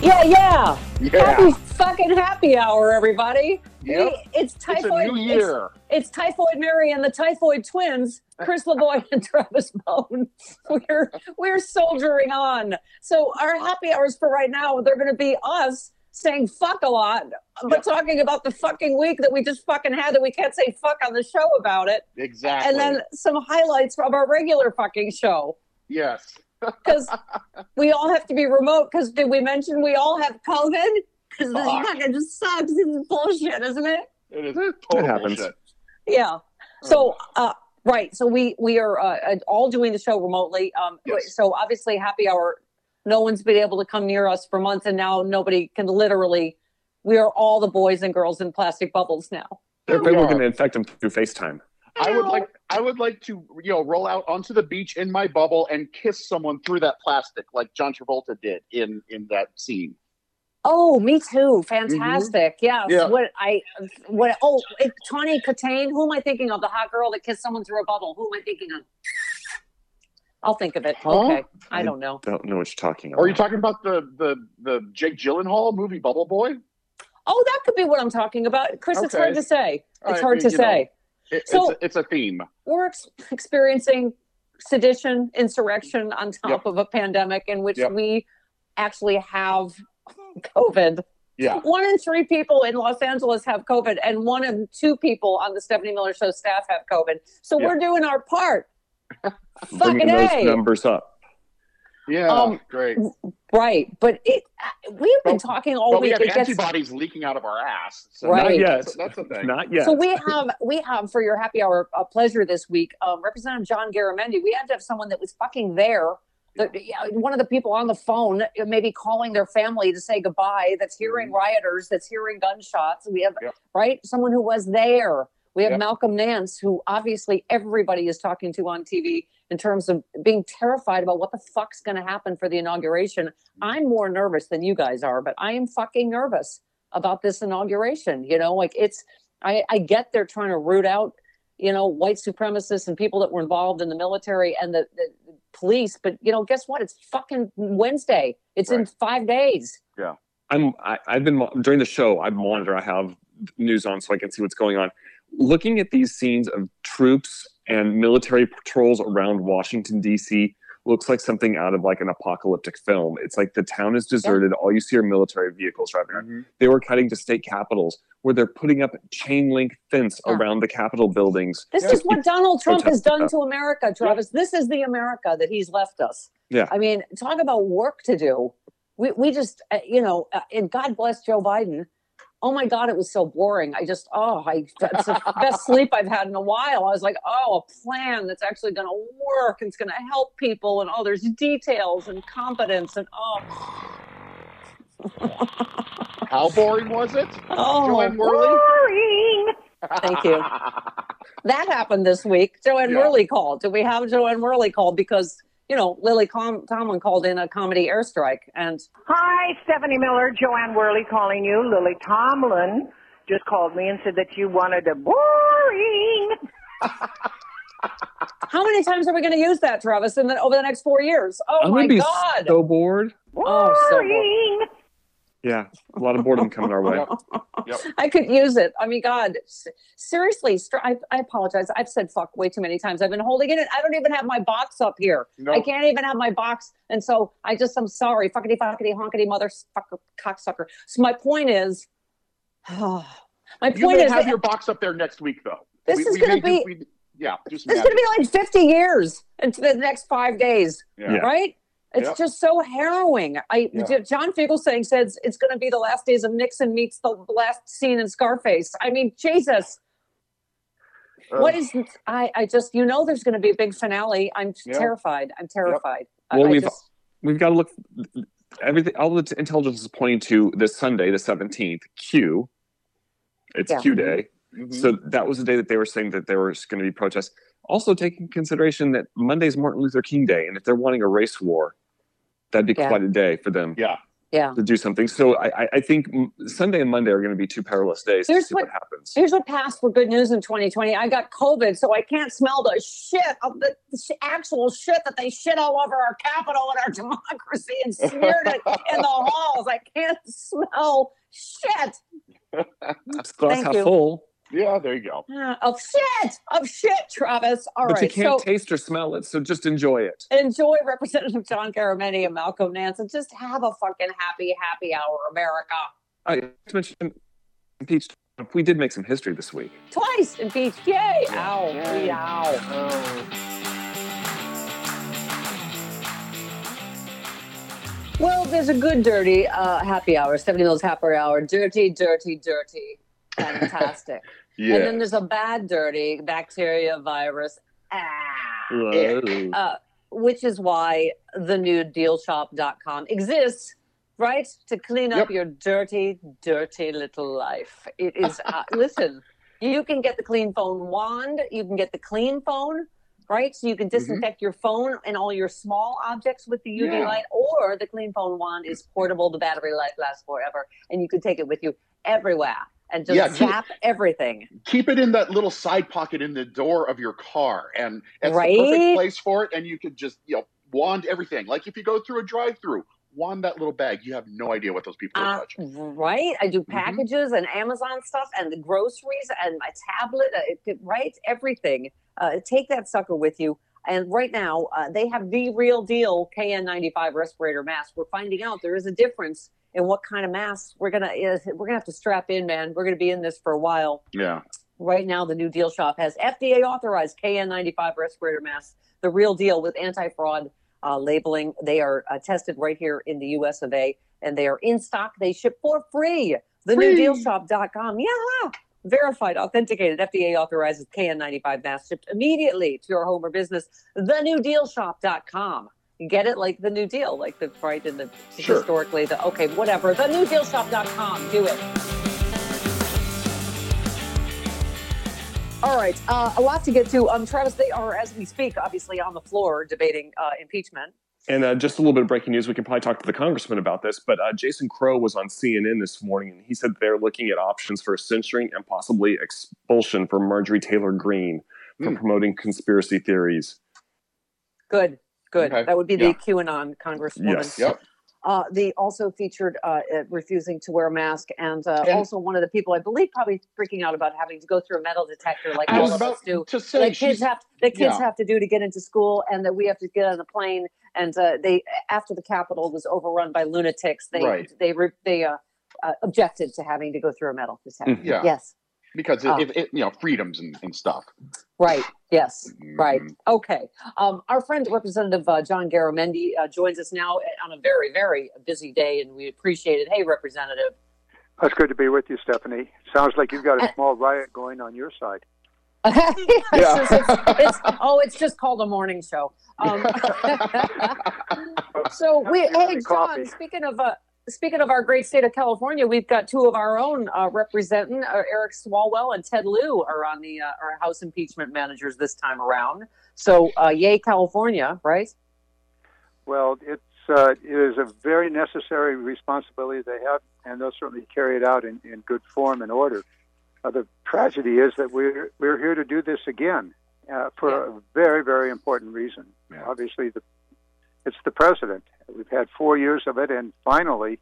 Yeah, yeah. Yeah. Happy fucking happy hour, everybody. Yep. We- it's It's typhoid. year. It's, it's typhoid Mary and the typhoid twins, Chris Lavoie and Travis Bone. We're we're soldiering on. So our happy hours for right now, they're going to be us saying fuck a lot, but talking about the fucking week that we just fucking had that we can't say fuck on the show about it, Exactly. and then some highlights from our regular fucking show. yes. Because we all have to be remote. Because did we mention we all have COVID? Because this Fuck. fucking just sucks. This is bullshit, isn't it? It is total happens. bullshit. Yeah. So, uh, right. So we we are uh, all doing the show remotely. Um, Yes. So obviously, happy hour. No one's been able to come near us for months, and now nobody can literally. We are all the boys and girls in plastic bubbles now. They're we afraid going to infect them through FaceTime. I would like I would like to you know roll out onto the beach in my bubble and kiss someone through that plastic like John Travolta did in in that scene. Oh, me too. Mm-hmm. Fantastic. Yes. Yeah. What I what oh it, Tawny Kitaen. Who am I thinking of? The hot girl that kissed someone through a bubble. Who am I thinking of? I'll think of it. Huh? Okay. I don't know. Don't know what you're talking about. Are you talking about the the the Jake Gyllenhaal movie Bubble Boy? Oh, that could be what I'm talking about. Chris, it's hard to say. All It's right, hard to say. know. It, So- it's, a, it's a theme. We're ex- experiencing sedition, insurrection on top Yep. of a pandemic in which Yep. we actually have COVID. Yeah. One in three people in Los Angeles have COVID, and one in two people on the Stephanie Miller Show staff have COVID. So we're doing our part. Bringing those A. numbers up. Yeah. Um, great. Right. But it, we've been But- talking all But we week. have It gets- antibodies leaking out of our ass. So Right. Not yet. That's, that's the thing. Not yet. So we have we have for your happy hour a pleasure this week, um, Representative John Garamendi. We had to have someone that was fucking there. The, yeah, one of the people on the phone, uh, maybe calling their family to say goodbye. That's hearing rioters. That's hearing gunshots. We have Yep. right someone who was there. We have Yep. Malcolm Nance, who obviously everybody is talking to on TV in terms of being terrified about what the fuck's going to happen for the inauguration. Mm-hmm. I'm more nervous than you guys are, but I am fucking nervous about this inauguration. You know, like it's, I, I get they're trying to root out, you know, white supremacists and people that were involved in the military and the, the, the police, but you know, guess what? It's fucking Wednesday. It's in five days. Yeah. I'm I, I've been during the show. I monitor. I have news on so I can see what's going on. Looking at these scenes of troops and military patrols around Washington D.C. looks like something out of like an apocalyptic film. It's like the town is deserted. All you see are military vehicles driving around. Mhm. They were cutting to state capitals where they're putting up chain link fence Yeah. around the Capitol buildings. This Yeah. is what Donald Trump has done to America, Travis. This is the America that he's left us. Yeah. I mean, talk about work to do. We, we just, uh, you know, uh, and God bless Joe Biden. Oh my God, it was so boring. I just, oh, I, that's the best sleep I've had in a while. I was like, oh, a plan that's actually going to work and it's going to help people. And oh, there's details and competence. And oh, How boring was it? oh Jo Anne Worley? boring. Thank you. that happened this week. Jo Anne Yeah. Worley called. do we have Jo Anne Worley called? Because, you know, Lily Com- Tomlin called in a comedy airstrike. And Hi, Stephanie Miller, Jo Anne Worley calling you. Lily Tomlin just called me and said that you wanted a boring. how many times are we going to use that, Travis, in the, over the next four years? Oh, I'm my gonna be God. so bored. Oh, so bored. Boring. Yeah, a lot of boredom coming our way. Yep. I could use it. I mean, God, seriously, I, I apologize. I've said fuck way too many times. I've been holding it. in. I don't even have my box up here. No. I can't even have my box. And so I just, I'm sorry. Fuckity, fuckity, honkity, mother, fucker, cocksucker. So my point is, my You point may is, have your box up there next week, though. This is gonna may do- be- we- yeah, do some this is going to be like 50 years into the next five days, Yeah. Yeah. right? It's Yep. just so harrowing. I Yeah. John Fugelsang says it's going to be the last days of Nixon meets the last scene in Scarface. I mean, Jesus. What Ugh. is I? I just you know there's going to be a big finale. I'm Yeah. terrified. I'm terrified. I- Well, I we've- just- We've got to look. Everything, all the intelligence is pointing to this Sunday, the seventeenth. Q. It's Yeah. Q Day. Mhm. So that was the day that they were saying that there was going to be protests. Also, taking consideration that Monday's Martin Luther King Day, and if they're wanting a race war, that'd be Yeah. quite a day for them yeah, yeah. to do something. So I, I- I think Sunday and Monday are going to be two perilous days Here's to see what, what- happens. Here's what passed for good news in 2020. I got COVID, so I can't smell the shit of the, the actual shit that they shit all over our capital and our democracy and smeared it in the halls. I can't smell shit Glass Thank half you. full, yeah. There you go. uh, of shit of shit, Travis. All right, but you can't so taste or smell it. So just enjoy it. enjoy Representative John Garamendi and Malcolm Nance, and just have a fucking happy, happy hour, America. I to mention impeached. We did make some history this week. Twice impeached. Yay! Ow! Yay. Ow! Well, there's a good dirty uh, happy hour, 70 Mills happy hour. Dirty, dirty, dirty. Fantastic. Yeah. And then there's a bad dirty bacteria virus. Ah. Uh, which is why the new dealshop.com exists, right? To clean up Yep. your dirty, dirty little life. It is, uh, listen, you can get the clean phone wand, you can get the clean phone, right? So you can disinfect your phone and all your small objects with the UV Yeah. light, or the clean phone wand is portable, the battery life lasts forever, and you can take it with you everywhere and just Yeah, keep- zap everything. Keep it in that little side pocket in the door of your car, and it's Right? the perfect place for it. And you could just you know wand everything. Like if you go through a drive-through, wand that little bag. You have no idea what those people are Uh, touching. right? I do Mhm. packages and Amazon stuff and the groceries and my tablet, uh, it, it- right? Everything. Uh, take that sucker with you. And right now, uh, they have the real deal KN95 respirator mask. We're finding out there is a difference in what kind of mask we're gonna uh, we're gonna have to strap in, man. We're gonna be in this for a while. Yeah. Right now, the new deal shop has FDA authorized KN95 respirator masks, the real deal with anti fraud uh, labeling. They are uh, tested right here in the US of A, and they are in stock. They ship for free. The Free. newdealshop.com. Yeah. Verified, authenticated, FDA authorizes KN95 masks shipped immediately to your home or business. The newdealshop.com. Get it like the New Deal, like the right in the Sure. historically the okay, whatever. The newdealshop.com. Do it. All right, uh, a lot to get to. Um, Travis, they are, as we speak, obviously on the floor debating uh, impeachment. And uh, just a little bit of breaking news. We can probably talk to the congressman about this, but uh, Jason Crow was on CNN this morning, and he said they're looking at options for censoring and possibly expulsion for Marjorie Taylor Greene for Hmm. promoting conspiracy theories. Good, good. Okay, That would be yeah. the QAnon congresswoman. Yes. Yep. Uh, they also featured uh, refusing to wear a mask, and, uh, And- also one of the people I believe probably freaking out about having to go through a metal detector, like all of us do. to say That kids have that kids yeah. have to do to get into school, and that we have to get on a plane. And uh, they, after the Capitol was overrun by lunatics, they Right. they they uh, uh, objected to having to go through a metal detector. Mhm. Yeah. Yes. Because it, Oh. it, it you know freedoms and, and stuff. Right. Yes. Right. Mhm. Okay. Um, our friend Representative uh, John Garamendi uh, joins us now on a very, very busy day, and we appreciate it. Hey, Representative. That's good to be with you, Stephanie. Sounds like you've got a small riot going on your side. It's Yeah. just- it's- it's- oh, it's just called a morning show. Um, so we, hey, John. coffee. Speaking of uh, speaking of our great state of California, we've got two of our own uh, representing uh, Eric Swalwell and Ted Lieu are on the uh, our House impeachment managers this time around. So, uh, yay, California, right? Well, it's uh, it is a very necessary responsibility they have, and they'll certainly carry it out in, in good form and order. Uh, the tragedy is that we're we're here to do this again uh, for Yeah. a very very important reason. Yeah. Obviously, the it's the president. We've had four years of it, and finally,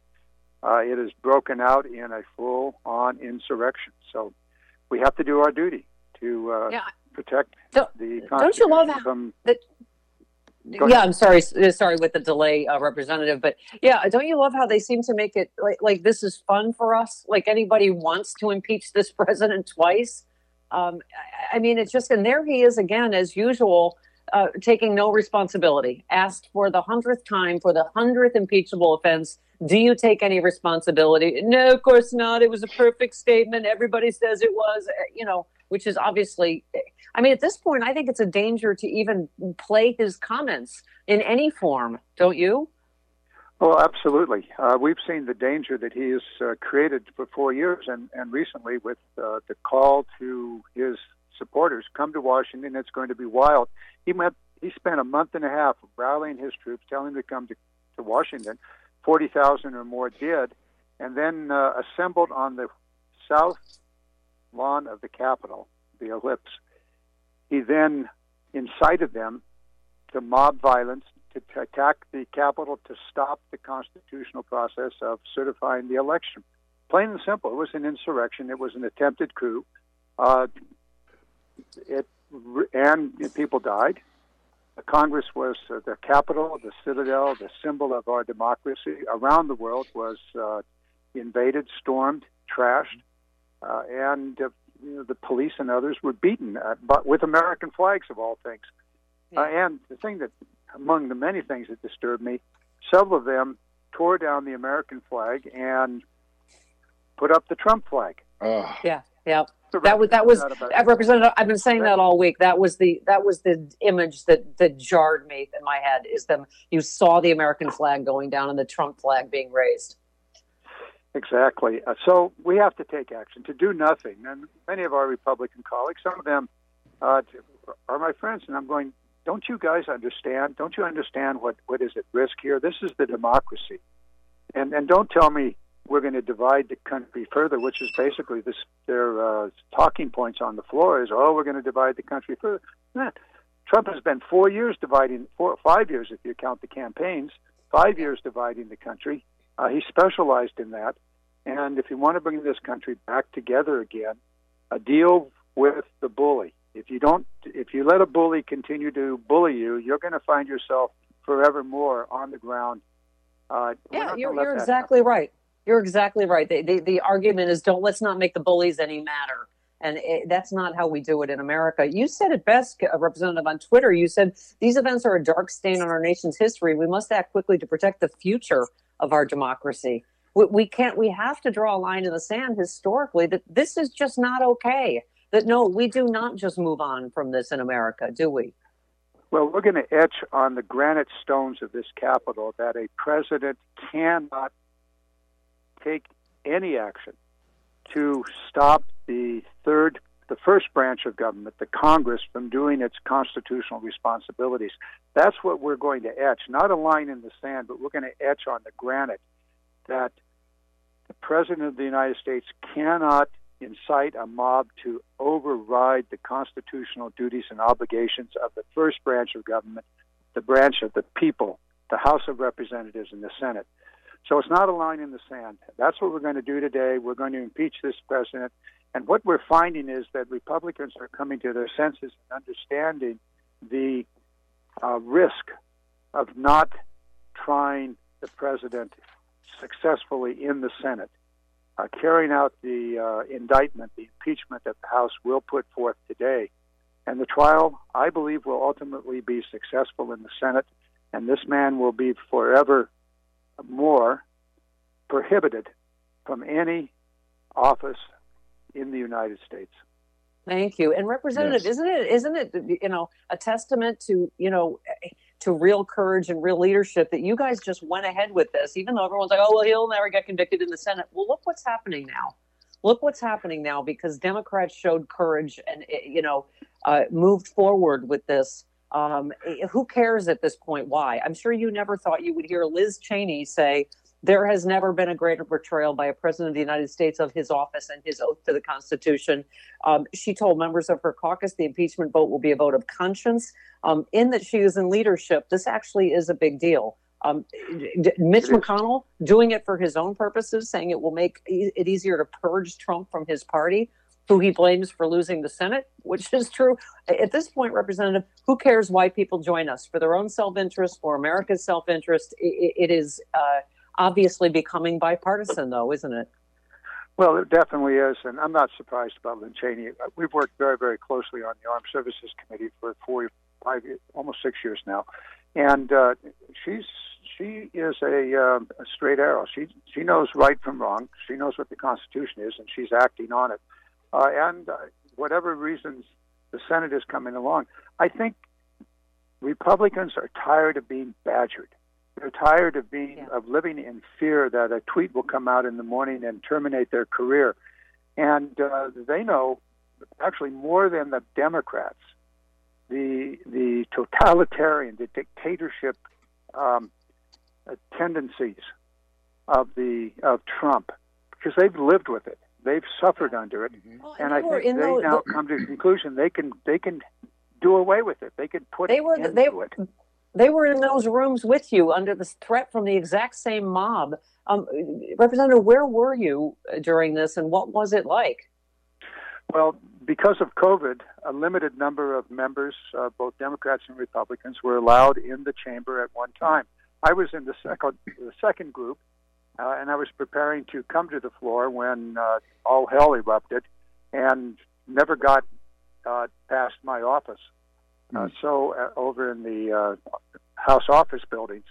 uh, it has broken out in a full on insurrection. So we have to do our duty to uh, Yeah. protect Don't- the don't you love how- from Go yeah. I'm sorry, uh, sorry with the delay, uh, Representative. But yeah, don't you love how they seem to make it like like this is fun for us? Like anybody wants to impeach this president twice. Um, I, I mean, it's just and there he is again, as usual, uh, taking no responsibility. Asked for the hundredth time for the hundredth impeachable offense. Do you take any responsibility? No, of course not. It was a perfect statement. Everybody says it was. uh, You know, which is obviously I mean, at this point, I think it's a danger to even play his comments in any form, don't you? Well, absolutely. Uh, we've seen the danger that he has uh, created for four years, and, and recently with uh, the call to his supporters, come to Washington. It's going to be wild. He went. He spent a month and a half rallying his troops, telling them to come to, to Washington. Forty thousand or more did, and then uh, assembled on the south lawn of the Capitol, the ellipse. He then incited them to mob violence, to, to attack the Capitol, to stop the constitutional process of certifying the election. Plain and simple. It was an insurrection. It was an attempted coup. Uh, it and people died. The Congress was uh, the Capitol, the citadel, the symbol of our democracy around the world was uh, invaded, stormed, trashed, uh, and uh, you know, the police and others were beaten, uh, but with American flags of all things. Uh, and the thing that, among the many things that disturbed me, several of them tore down the American flag and put up the Trump flag. Ugh. Yeah, yeah. That was that was Representative. I've been saying that all week. That was the that was the image that that jarred me in my head. Is them you saw the American flag going down and the Trump flag being raised. Exactly. Uh, so we have to take action to do nothing. And many of our Republican colleagues, some of them uh, are my friends, and I'm going. Don't you guys understand? Don't you understand what, what is at risk here? This is the democracy, and and don't tell me we're going to divide the country further, which is basically this their uh, talking points on the floor is, oh, we're going to divide the country further. Nah. Trump has been four years dividing, four, five years if you count the campaigns, five years dividing the country. Uh, he specialized in that. And if you want to bring this country back together again, uh, deal with the bully. If you don't, if you let a bully continue to bully you, you're going to find yourself forevermore on the ground. Uh, Yeah, you're, you're exactly right. You're exactly right. The, the the argument is don't let's not make the bullies any matter. And it, that's not how we do it in America. You said it best, uh, Representative, on Twitter. You said these events are a dark stain on our nation's history. We must act quickly to protect the future of our democracy. We, we can't. We have to draw a line in the sand historically that this is just not okay. That no, we do not just move on from this in America, do we? Well, we're going to etch on the granite stones of this Capitol that a president cannot take any action to stop the third, the first branch of government, the Congress, from doing its constitutional responsibilities. That's what we're going to etch, not a line in the sand, but we're going to etch on the granite that the President of the United States cannot incite a mob to override the constitutional duties and obligations of the first branch of government, the branch of the people, the House of Representatives and the Senate. So it's not a line in the sand. That's what we're going to do today. We're going to impeach this president. And what we're finding is that Republicans are coming to their senses and understanding the uh, risk of not trying the president successfully in the Senate. Uh, carrying out the uh, indictment, the impeachment that the House will put forth today. And the trial, I believe, will ultimately be successful in the Senate, and this man will be forever more prohibited from any office in the United States. Thank you. And representative, Yes. isn't it isn't it you know a testament to you know to real courage and real leadership that you guys just went ahead with this, even though everyone's like, oh, well, he'll never get convicted in the Senate. Well, look what's happening now. Look what's happening now because Democrats showed courage and, eh, you know, uh, moved forward with this. Um, eh, who cares at this point why? I'm sure you never thought you would hear Liz Cheney say, there has never been a greater betrayal by a president of the United States of his office and his oath to the Constitution. Um, she told members of her caucus the impeachment vote will be a vote of conscience. Um, in that she is in leadership, this actually is a big deal. Um, Mitch McConnell doing it for his own purposes, saying it will make it easier to purge Trump from his party, who he blames for losing the Senate, which is true. At this point, Representative, who cares why people join us? For their own self interest, or America's self interest, it, is. Uh, obviously becoming bipartisan, though, isn't it? Well, it definitely is, and I'm not surprised about Lynn Cheney. We've worked very, very closely on the Armed Services Committee for four, five, almost six years now, and uh, she's she is a, uh, a straight arrow. She she knows right from wrong. She knows what the Constitution is, and she's acting on it. Uh, and uh, whatever reasons the Senate is coming along, I think Republicans are tired of being badgered. They're tired of being yeah. of living in fear that a tweet will come out in the morning and terminate their career, and uh, they know actually more than the Democrats the the totalitarian, the dictatorship um, uh, tendencies of the of Trump because they've lived with it. They've suffered under it, mm-hmm. well, and, and I think they the, now the, come to the conclusion they can they can do away with it. They can put they were they, it they were in those rooms with you under the threat from the exact same mob. Um, Representative, where were you during this, and what was it like? Well, because of COVID, a limited number of members, uh, both Democrats and Republicans, were allowed in the chamber at one time. I was in the second the second group, uh, and I was preparing to come to the floor when uh, all hell erupted, and never got uh, past my office. Uh, so uh, over in the uh, House office buildings.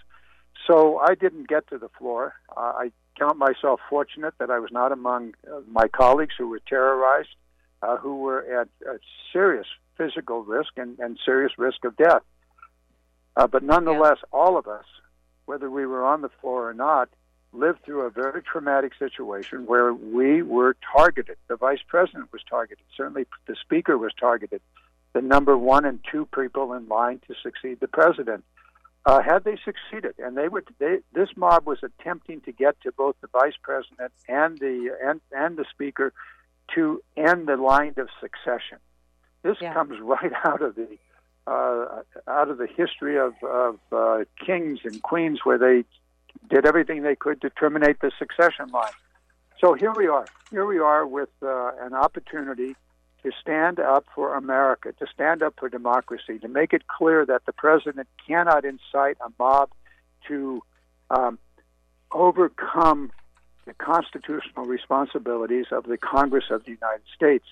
So I didn't get to the floor. Uh, I count myself fortunate that I was not among uh, my colleagues who were terrorized, uh, who were at a serious physical risk and, and serious risk of death. Uh, but nonetheless, yeah. all of us, whether we were on the floor or not, lived through a very traumatic situation where we were targeted. The vice president was targeted. Certainly, the speaker was targeted the number one and two people in line to succeed the president. Uh, had they succeeded, and they would, they, this mob was attempting to get to both the vice president and the and, and the speaker to end the line of succession. This yeah. comes right out of the uh, out of the history of, of uh, kings and queens, where they did everything they could to terminate the succession line. So here we are. Here we are with uh, an opportunity to stand up for America, to stand up for democracy, to make it clear that the president cannot incite a mob to um, overcome the constitutional responsibilities of the Congress of the United States.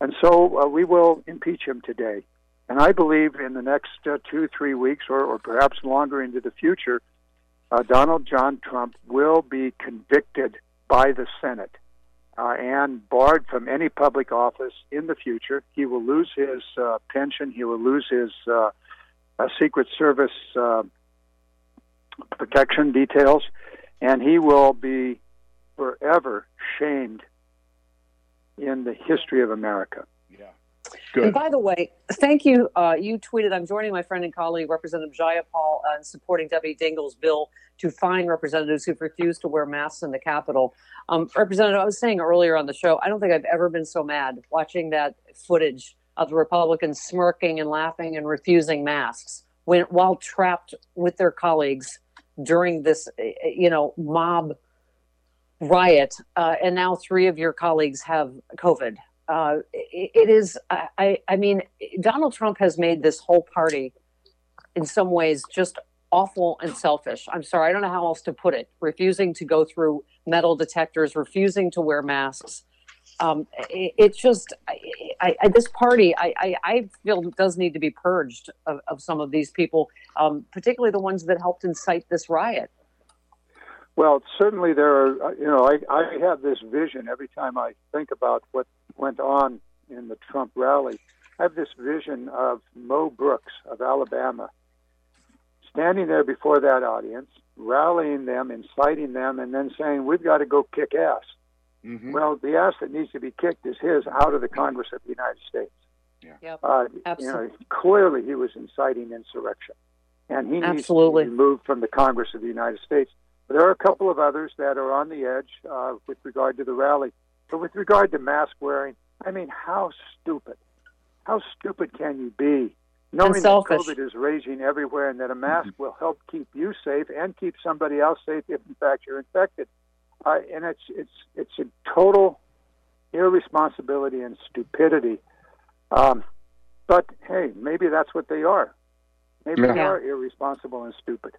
And so uh, we will impeach him today. And I believe in the next uh, two, three weeks, or, or perhaps longer into the future, uh, Donald John Trump will be convicted by the Senate uh, and barred from any public office in the future. He will lose his uh, pension. He will lose his uh, uh Secret Service uh, protection details, and he will be forever shamed in the history of America. Good. And by the way, thank you. Uh, you tweeted, I'm joining my friend and colleague, Representative Jayapal, uh, in supporting Debbie Dingell's bill to fine representatives who refuse to wear masks in the Capitol. Um, Representative, I was saying earlier on the show, I don't think I've ever been so mad watching that footage of the Republicans smirking and laughing and refusing masks when while trapped with their colleagues during this, eh, eh, you know, mob riot. Uh, and now three of your colleagues have COVID. Uh, it, it is, I, I mean, Donald Trump has made this whole party in some ways just awful and selfish. I'm sorry, I don't know how else to put it. Refusing to go through metal detectors, refusing to wear masks. Um, it, it's just I, I, this party. I, I, feel does need to be purged of, of some of these people, um, particularly the ones that helped incite this riot. Well, certainly there are. Uh, you know, I, I have this vision every time I think about what went on in the Trump rally. I have this vision of Mo Brooks of Alabama standing there before that audience, rallying them, inciting them, and then saying, "We've got to go kick ass." Mhm. Well, the ass that needs to be kicked is his out of the Congress of the United States. Yep. Uh, you know, Absolutely. clearly he was inciting insurrection, and he needs Absolutely. to be removed from the Congress of the United States. But there are a couple of others that are on the edge uh, with regard to the rally. But with regard to mask wearing, I mean, how stupid? How stupid can you be? Knowing that. COVID is raging everywhere and that a mask will help keep you safe and keep somebody else safe if in fact you're infected. Uh, and it's it's it's a total irresponsibility and stupidity. Um, but hey, maybe that's what they are. Maybe they are irresponsible and stupid.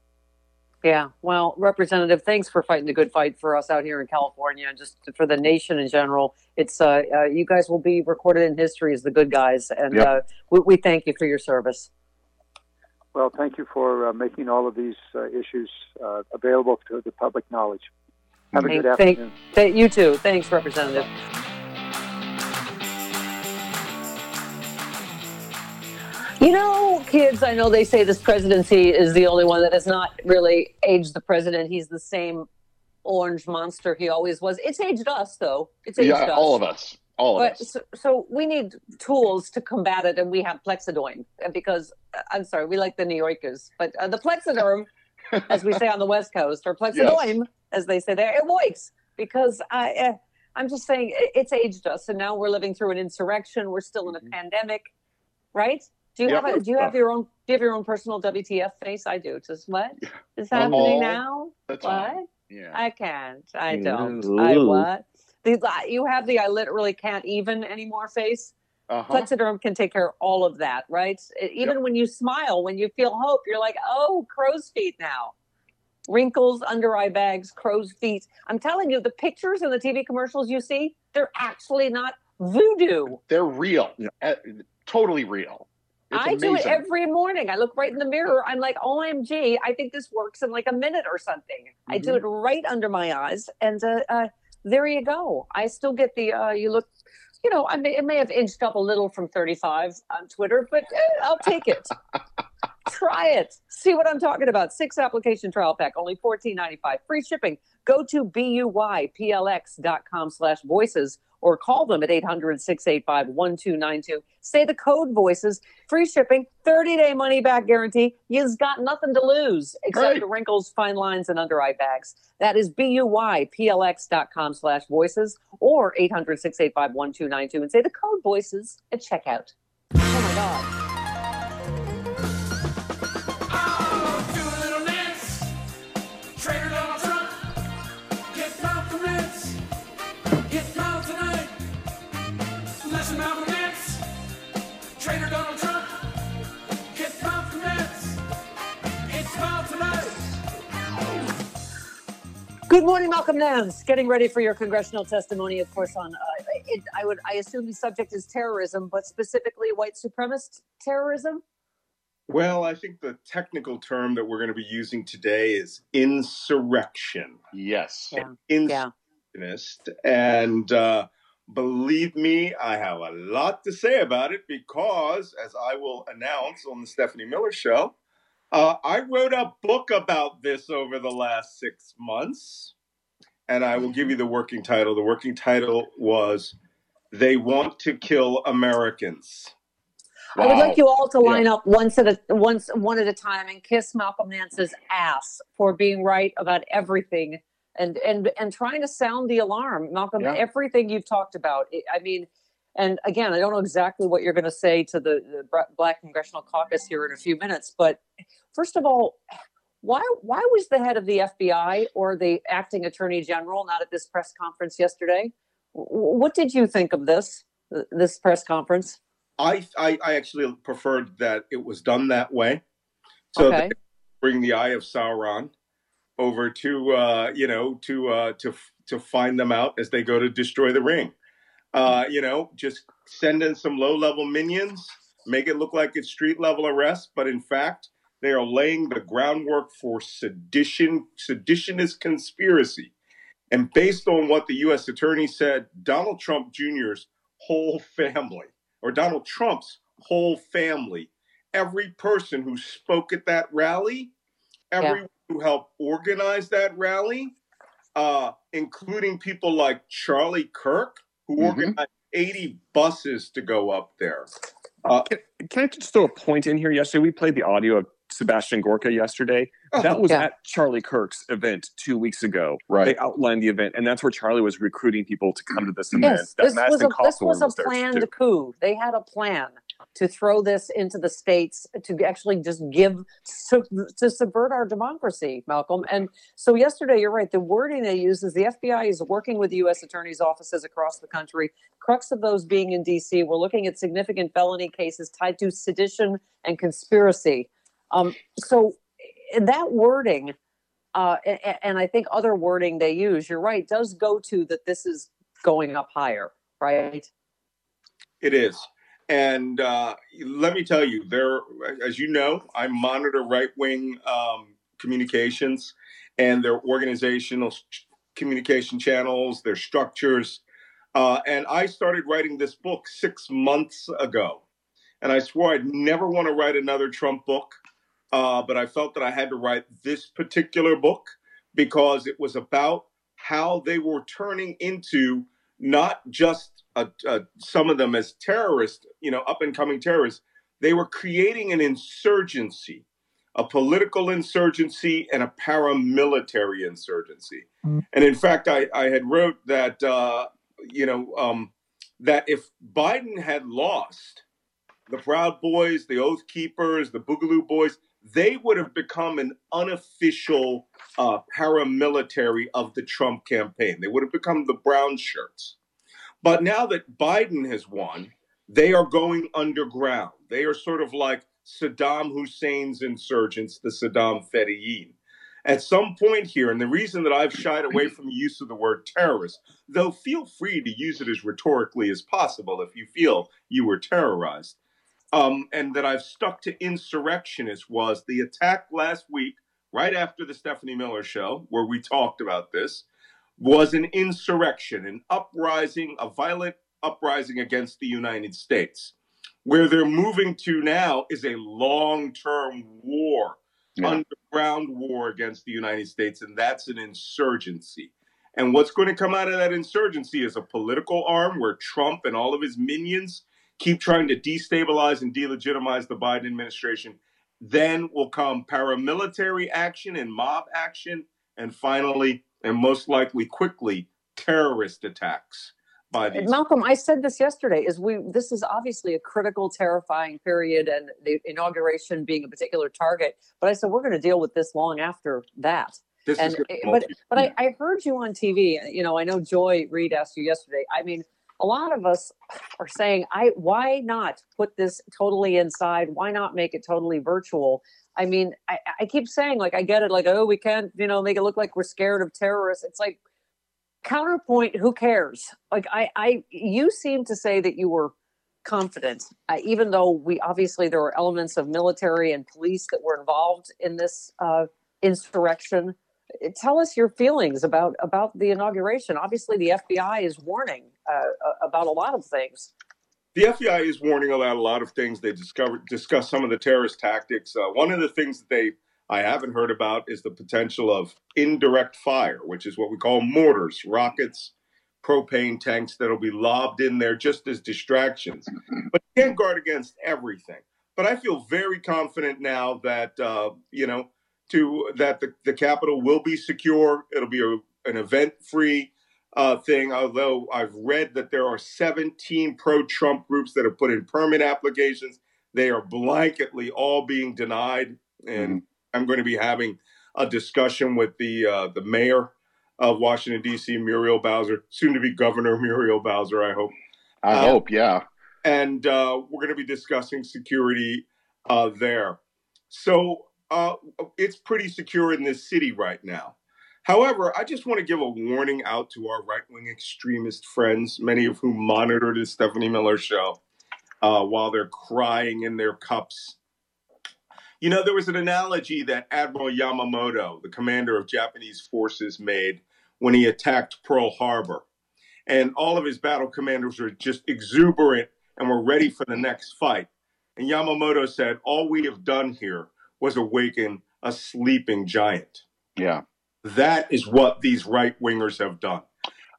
Yeah. Well, Representative, thanks for fighting the good fight for us out here in California and just for the nation in general. It's uh, uh you guys will be recorded in history as the good guys, and Yep. uh, we, we thank you for your service. Well, thank you for uh, making all of these uh, issues uh, available to the public knowledge. Have a Thank- good thank- afternoon. Th- you too. Thanks, Representative. You know, kids, I know they say this presidency is the only one that has not really aged the president. He's the same orange monster he always was. It's aged us, though. It's aged Yeah, us. all of us. All of But us. so, so we need tools to combat it, and we have Plexidoin uh, because uh, I'm sorry, we like the New Yorkers, but uh, the Plexiderm, as we say on the West Coast, or Plexidoim, as they say there, it works because I, uh, I'm just saying it- it's aged us, and now we're living through an insurrection. We're still in a Mhm. pandemic, right? Do you Yep. have a, do you have your own do you have your own personal WTF face? I do. Just what is happening now? What? all. Yeah. I can't. I don't. I what? The, you have the I literally can't even anymore face. Uh-huh. Plexiderm can take care of all of that, right? It- even when you smile, when you feel hope, you're like, oh, crow's feet now. Wrinkles, under eye bags, crow's feet. I'm telling you, the pictures and the TV commercials you see, they're actually not voodoo. They're real. Yeah. Uh, totally real. It's I do it every morning. I look right in the mirror. I'm like, OMG, I think this works in like a minute or something. I do it Mm-hmm. right under my eyes. And uh, uh, there you go. I still get the, uh, you look, you know, I may, it may have inched up a little from 35 on Twitter, but eh, I'll take it. Try it. See what I'm talking about. Six application trial pack, only $14.95. Free shipping. Go to buyplx.com slash voices or call them at 800-685-1292. Say the code voices. Free shipping, 30-day money-back guarantee. You've got nothing to lose except Right. the wrinkles, fine lines, and under-eye bags. That is buyplx.com slash voices or 800-685-1292 and say the code voices at checkout. Oh, my God. Good morning, Malcolm Nance. Getting ready for your congressional testimony, of course. On uh, it, I would, I assume the subject is terrorism, but specifically white supremacist terrorism. Well, I think the technical term that we're going to be using today is insurrection. Yes. Yeah. Yeah. Insurrectionist. And uh, believe me, I have a lot to say about it because, as I will announce on the Stephanie Miller Show, uh, I wrote a book about this over the last six months. And I will give you the working title. The working title was They Want to Kill Americans. I would like you all to Yeah. line up once at a once one at a time and kiss Malcolm Nance's ass for being right about everything and and and trying to sound the alarm, Malcolm. Yeah. Everything you've talked about. I mean, and again, I don't know exactly what you're going to say to the, the Black Congressional Caucus here in a few minutes, but first of all. Why, why was the head of the FBI or the acting attorney general not at this press conference yesterday? What did you think of this, this press conference? I, I I actually preferred that it was done that way, so Okay. they bring the Eye of Sauron over to uh, you know to uh, to to find them out as they go to destroy the ring. Uh, you know, just send in some low level minions, make it look like it's street level arrest, but in fact they are laying the groundwork for sedition, seditionist conspiracy. And based on what the U.S. attorney said, Donald Trump Jr.'s whole family or Donald Trump's whole family, every person who spoke at that rally everyone who helped organize that rally, uh, including people like Charlie Kirk, who Mhm. organized 80 buses to go up there. Uh, Can, can I just throw a point in here? Yesterday, we played the audio of Sebastian Gorka yesterday. That was Yeah. at Charlie Kirk's event two weeks ago. Right. They outlined the event, and that's where Charlie was recruiting people to come to this event. Yes, that this was a this was a there, planned coup. They had a plan to throw this into the states to actually just give to, to subvert our democracy, Malcolm. And so yesterday, you're right. The wording they use is the FBI is working with U.S. attorneys' offices across the country. Crux of those being in D.C. We're looking at significant felony cases tied to sedition and conspiracy. Um, so in that wording. Uh, a- a- and I think other wording they use, you're right, does go to that this is going up higher, right? It is. And uh, let me tell you, there, as you know, I monitor right wing um, communications and their organizational communication channels, their structures. Uh, and I started writing this book six months ago. And I swore I'd never want to write another Trump book. Uh, but I felt that I had to write this particular book because it was about how they were turning into not just uh, uh, some of them as terrorists, you know, up and coming terrorists. They were creating an insurgency, a political insurgency, and a paramilitary insurgency. And in fact, I, I had wrote that, uh, you know, um, that if Biden had lost, the Proud Boys, the Oath Keepers, the Boogaloo Boys, they would have become an unofficial uh, paramilitary of the Trump campaign. They would have become the brown shirts. But now that Biden has won, they are going underground. They are sort of like Saddam Hussein's insurgents, the Saddam Fedayeen. At some point here, and the reason that I've shied away from the use of the word terrorist, though feel free to use it as rhetorically as possible if you feel you were terrorized, um, and that I've stuck to insurrectionist was the attack last week, right after the Stephanie Miller show, where we talked about this, was an insurrection, an uprising, a violent uprising against the United States. Where they're moving to now is a long term war, Yeah. underground war against the United States, and that's an insurgency. And what's going to come out of that insurgency is a political arm where Trump and all of his minions keep trying to destabilize and delegitimize the Biden administration. Then will come paramilitary action and mob action, and finally, and most likely quickly, terrorist attacks by these. Malcolm, I said this yesterday. Is we this is obviously a critical, terrifying period, and the inauguration being a particular target. But I said we're going to deal with this long after that. This and is gonna- eh, but but I, I heard you on TV. You know, I know Joy Reid asked you yesterday. I mean, a lot of us are saying, I why not put this totally inside? Why not make it totally virtual? I mean, I, I keep saying like I get it, like oh we can't you know make it look like we're scared of terrorists. It's like counterpoint. Who cares? Like I I you seem to say that you were confident, uh, even though we obviously there were elements of military and police that were involved in this uh, insurrection. Uh, Tell us your feelings about about the inauguration. Obviously, the FBI is warning uh, about a lot of things. The FBI is warning about a lot of things. They discovered discuss some of the terrorist tactics. Uh, one of the things that they I haven't heard about is the potential of indirect fire, which is what we call mortars, rockets, propane tanks that'll be lobbed in there just as distractions. But you can't guard against everything. But I feel very confident now that uh, you know to that the, the Capitol will be secure. It'll be a, an event-free uh, thing. Although I've read that there are 17 pro-Trump groups that have put in permit applications, they are blanketly all being denied. And I'm going to be having a discussion with the uh, the mayor of Washington D.C., Muriel Bowser, soon to be Governor Muriel Bowser. I hope. I Uh, hope, yeah. and uh, we're going to be discussing security uh, there. So uh, it's pretty secure in this city right now. However, I just want to give a warning out to our right wing extremist friends, many of whom monitor the Stephanie Miller show uh, while they're crying in their cups. You know, there was an analogy that Admiral Yamamoto, the commander of Japanese forces, made when he attacked Pearl Harbor. And all of his battle commanders were just exuberant and were ready for the next fight. And Yamamoto said, All we have done here was awaken a sleeping giant. Yeah. That is what these right wingers have done.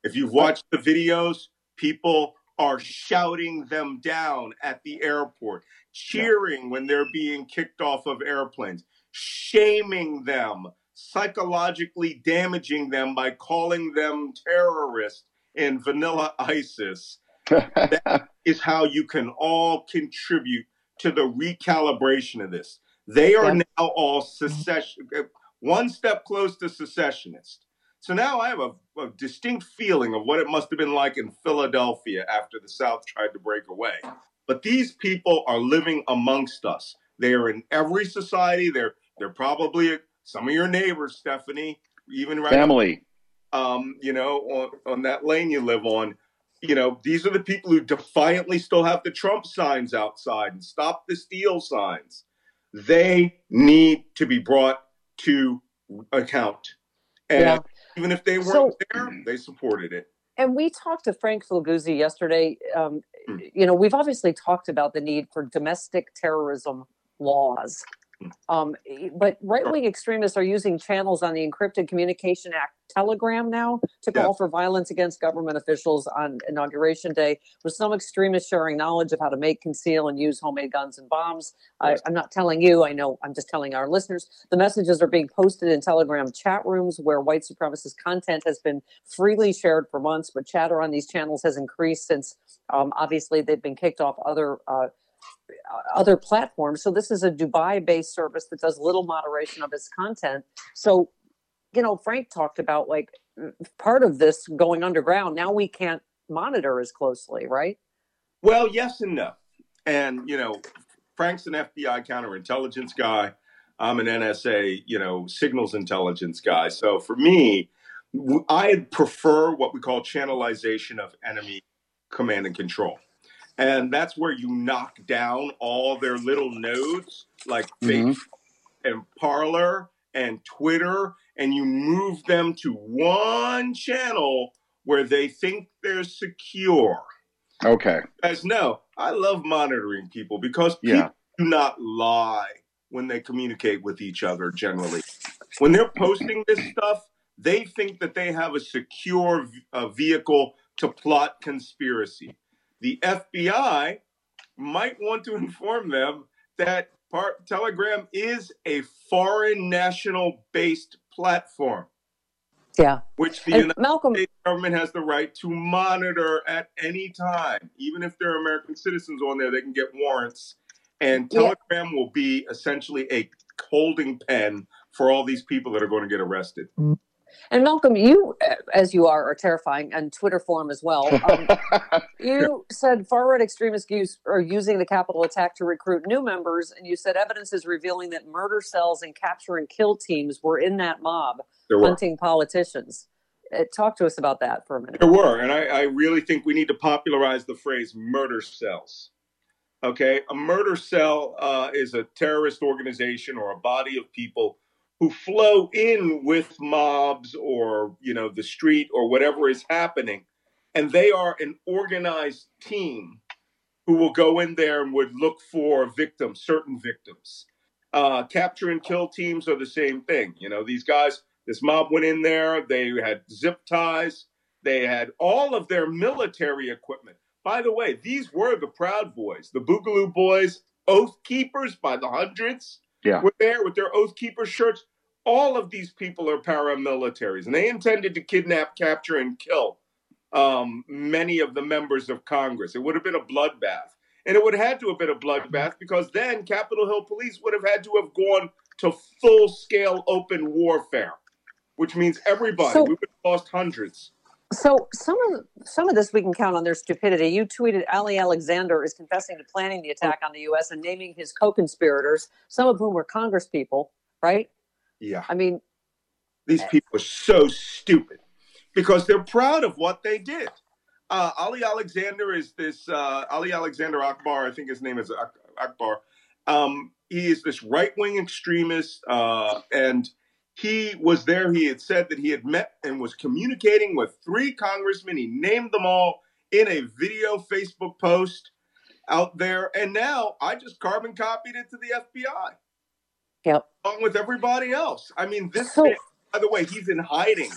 If you've watched the videos, people are shouting them down at the airport, cheering when they're being kicked off of airplanes, shaming them, psychologically damaging them by calling them terrorists and vanilla ISIS. that is how you can all contribute to the recalibration of this. They are Yeah. now all secession, one step close to secessionist. So now I have a, a distinct feeling of what it must have been like in Philadelphia after the South tried to break away. But these people are living amongst us. They are in every society. They're they're probably some of your neighbors, Stephanie, even right Family. um, you know, on, on that lane you live on. You know, these are the people who defiantly still have the Trump signs outside and stop the steal signs. They need to be brought to account. And Yeah. even if they weren't So- there, they supported it. And we talked to Frank Figliuzzi yesterday. Um, Hmm. You know, we've obviously talked about the need for domestic terrorism laws. Um, but right wing extremists are using channels on the Encrypted Communication Act Telegram now to call Yeah. for violence against government officials on Inauguration Day, with some extremists sharing knowledge of how to make, conceal, and use homemade guns and bombs. I, Yes. I'm not telling you, I know, I'm just telling our listeners. The messages are being posted in Telegram chat rooms where white supremacist content has been freely shared for months, but chatter on these channels has increased since um, obviously they've been kicked off other. Uh, Uh, other platforms. So this is a Dubai-based service that does little moderation of its content. So, you know, Frank talked about like part of this going underground. Now we can't monitor as closely, right? Well, yes and no. And, you know, Frank's an FBI counterintelligence guy. I'm an NSA, you know, signals intelligence guy. So for me, I prefer what we call channelization of enemy command and control. And that's where you knock down all their little nodes like Mhm. Facebook and Parler and Twitter, and you move them to one channel where they think they're secure Okay. As know I love monitoring people because people Yeah. do not lie when they communicate with each other generally. When they're posting this stuff, they think that they have a secure v- uh, vehicle to plot conspiracy. The FBI might want to inform them that part, Telegram is a foreign national based platform, Yeah. which the And United Malcolm, States government has the right to monitor at any time. Even if there are American citizens on there, they can get warrants. And Yeah. Telegram will be essentially a holding pen for all these people that are going to get arrested. Mm. And Malcolm, you, uh, as you are, are terrifying, and Twitter form as well. Um, you said far right extremists use, are using the Capitol attack to recruit new members, and you said evidence is revealing that murder cells and capture and kill teams were in that mob hunting politicians. Uh, talk to us about that for a minute. There were. And I, I really think we need to popularize the phrase murder cells. Okay. A murder cell uh, is a terrorist organization or a body of people who flow in with mobs or, you know, the street or whatever is happening. And they are an organized team who will go in there and would look for victims, certain victims. Uh, capture and kill teams are the same thing. You know, these guys, this mob went in there, they had zip ties, they had all of their military equipment. By the way, these were the Proud Boys, the Boogaloo Boys, Oath Keepers by the hundreds Yeah. were there with their Oath Keeper shirts. All of these people are paramilitaries, and they intended to kidnap, capture, and kill um, many of the members of Congress. It would have been a bloodbath. And it would have had to have been a bloodbath because then Capitol Hill police would have had to have gone to full scale open warfare, which means everybody. So- we would have lost hundreds. So some of some of this we can count on their stupidity. You tweeted Ali Alexander is confessing to planning the attack on the U.S. and naming his co-conspirators, some of whom were Congress people, right? Yeah. I mean, These people are so stupid because they're proud of what they did. Uh, Ali Alexander is this uh, Ali Alexander Akbar, I think his name is Ak- Akbar. Um, he is this right wing extremist, uh, and he was there. He had said that he had met and was communicating with three congressmen. He named them all in a video Facebook post out there, and now I just carbon copied it to the FBI. Yep. along with everybody else. I mean, this. So- man, by the way, he's in hiding.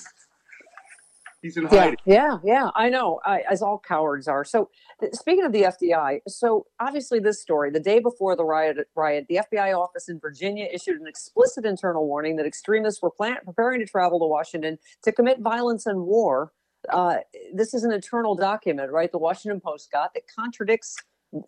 He's in Yeah, hiding. yeah, yeah. I know, I, as all cowards are. So, th- speaking of the FBI, so obviously this story, the day before the riot, riot, the FBI office in Virginia issued an explicit internal warning that extremists were plan- preparing to travel to Washington to commit violence and war. Uh, this is an internal document, right? The Washington Post got that contradicts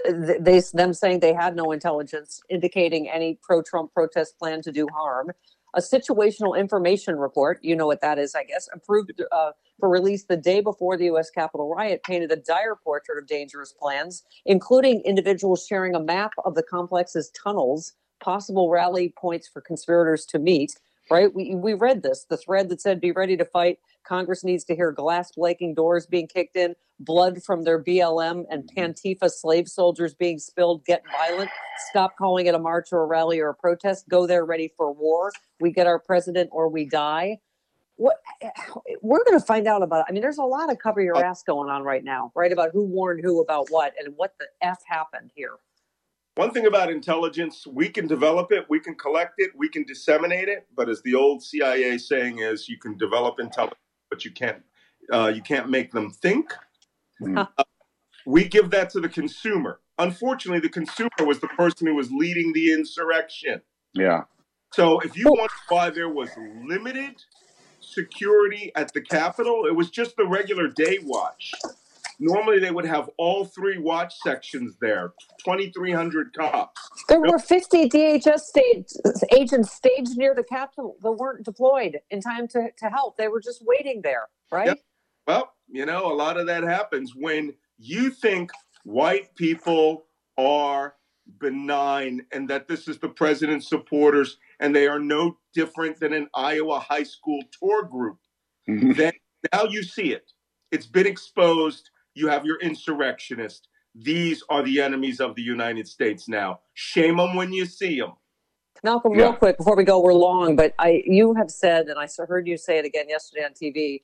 they them saying they had no intelligence indicating any pro-Trump protest plan to do harm. A situational information report, you know what that is, I guess, approved uh, for release the day before the U.S. Capitol riot, painted a dire portrait of dangerous plans, including individuals sharing a map of the complex's tunnels, possible rally points for conspirators to meet. Right? We we read this, the thread that said, "Be ready to fight." Congress needs to hear glass breaking doors being kicked in, blood from their BLM and mm-hmm. Pantifa slave soldiers being spilled. Get violent. Stop calling it a march or a rally or a protest. Go there ready for war. We get our president or we die what we're going to find out about i mean there's a lot of cover your ass going on right now right about who warned who about what and what the f happened here One thing about intelligence, we can develop it, we can collect it, we can disseminate it. But as the old CIA saying is, you can develop intelligence, but you can't uh, you can't make them think. Uh, we give that to the consumer. Unfortunately, the consumer was the person who was leading the insurrection. Yeah. So if you wonder why there was limited security at the Capitol, it was just the regular day watch. Normally, they would have all three watch sections there, 2,300 cops. there were 50 dhs stage, agents staged near the capitol that weren't deployed in time to, to help they were just waiting there right Yep. Well, you know, a lot of that happens when you think white people are benign and that this is the president's supporters and they are no different than an Iowa high school tour group. Mm-hmm. Then now you see it. It's been exposed. You have your insurrectionists. These are the enemies of the United States now. Shame them when you see them. Malcolm, Yeah. real quick before we go, we're long, but I you have said, and I heard you say it again yesterday on TV.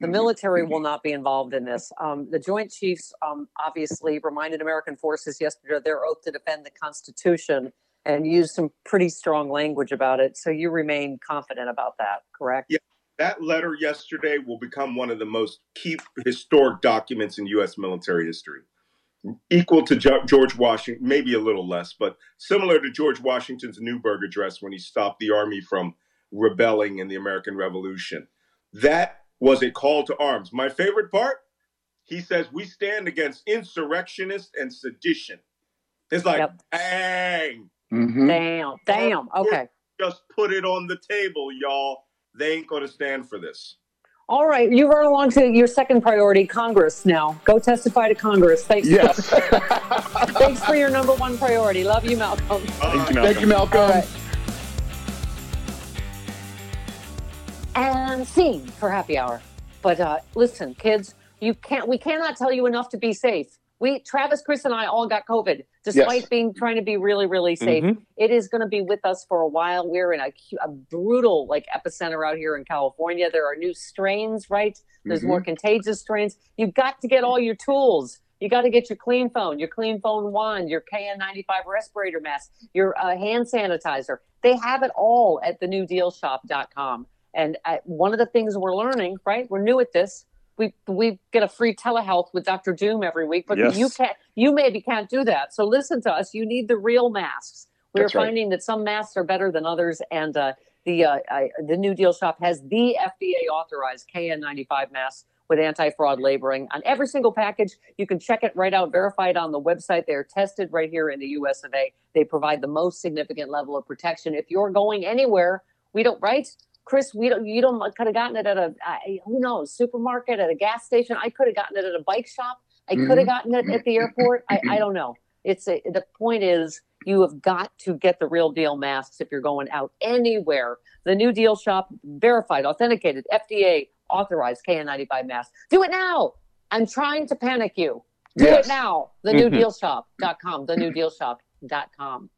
The military will not be involved in this. Um, the Joint Chiefs um, obviously reminded American forces yesterday of their oath to defend the Constitution and used some pretty strong language about it. So you remain confident about that, correct? Yeah, that letter yesterday will become one of the most key historic documents in U.S. military history. Equal to George Washington, maybe a little less, but similar to George Washington's Newburgh Address when he stopped the army from rebelling in the American Revolution. That was a call to arms. My favorite part, he says, we stand against insurrectionists and sedition. It's like, bang. Mm-hmm. Damn, damn. Okay. Just put it on the table, y'all. They ain't going to stand for this. All right, you run along to your second priority, Congress. Now, go testify to Congress. Thanks. Yes. Thanks for your number one priority. Love you, Malcolm. Thank you, Malcolm. Thank you, Malcolm. All right. And scene for happy hour. But uh, listen, kids, you can't. We cannot tell you enough to be safe. We, Travis, Chris, and I all got COVID, despite Yes. being trying to be really, really safe. Mhm. It is going to be with us for a while. We're in a, a brutal like epicenter out here in California. There are new strains, right? There's Mhm. more contagious strains. You've got to get all your tools. You got to get your clean phone, your clean phone wand, your KN95 respirator mask, your uh, hand sanitizer. They have it all at thenewdealshop.com. And uh, one of the things we're learning, right? We're new at this. We we get a free telehealth with Dr. Doom every week, but Yes. you can't. You maybe can't do that. So listen to us. You need the real masks. We're right. finding that some masks are better than others, and uh, the uh, I, the New Deal Shop has the FDA authorized KN95 masks with anti-fraud labeling on every single package. You can check it right out, verify it on the website. They're tested right here in the U.S. of A. They provide the most significant level of protection. If you're going anywhere, we don't right. Chris, we don't. You don't could have gotten it at a I, who knows supermarket, at a gas station. I could have gotten it at a bike shop. I could have Mhm. gotten it at the airport. I, I don't know. It's a, the point is you have got to get the real deal masks if you're going out anywhere. The New Deal Shop, verified, authenticated, FDA authorized KN95 masks. Do it now. I'm trying to panic you. Do Yes. it now. Mhm. TheNewDealShop.com. TheNewDealShop.com.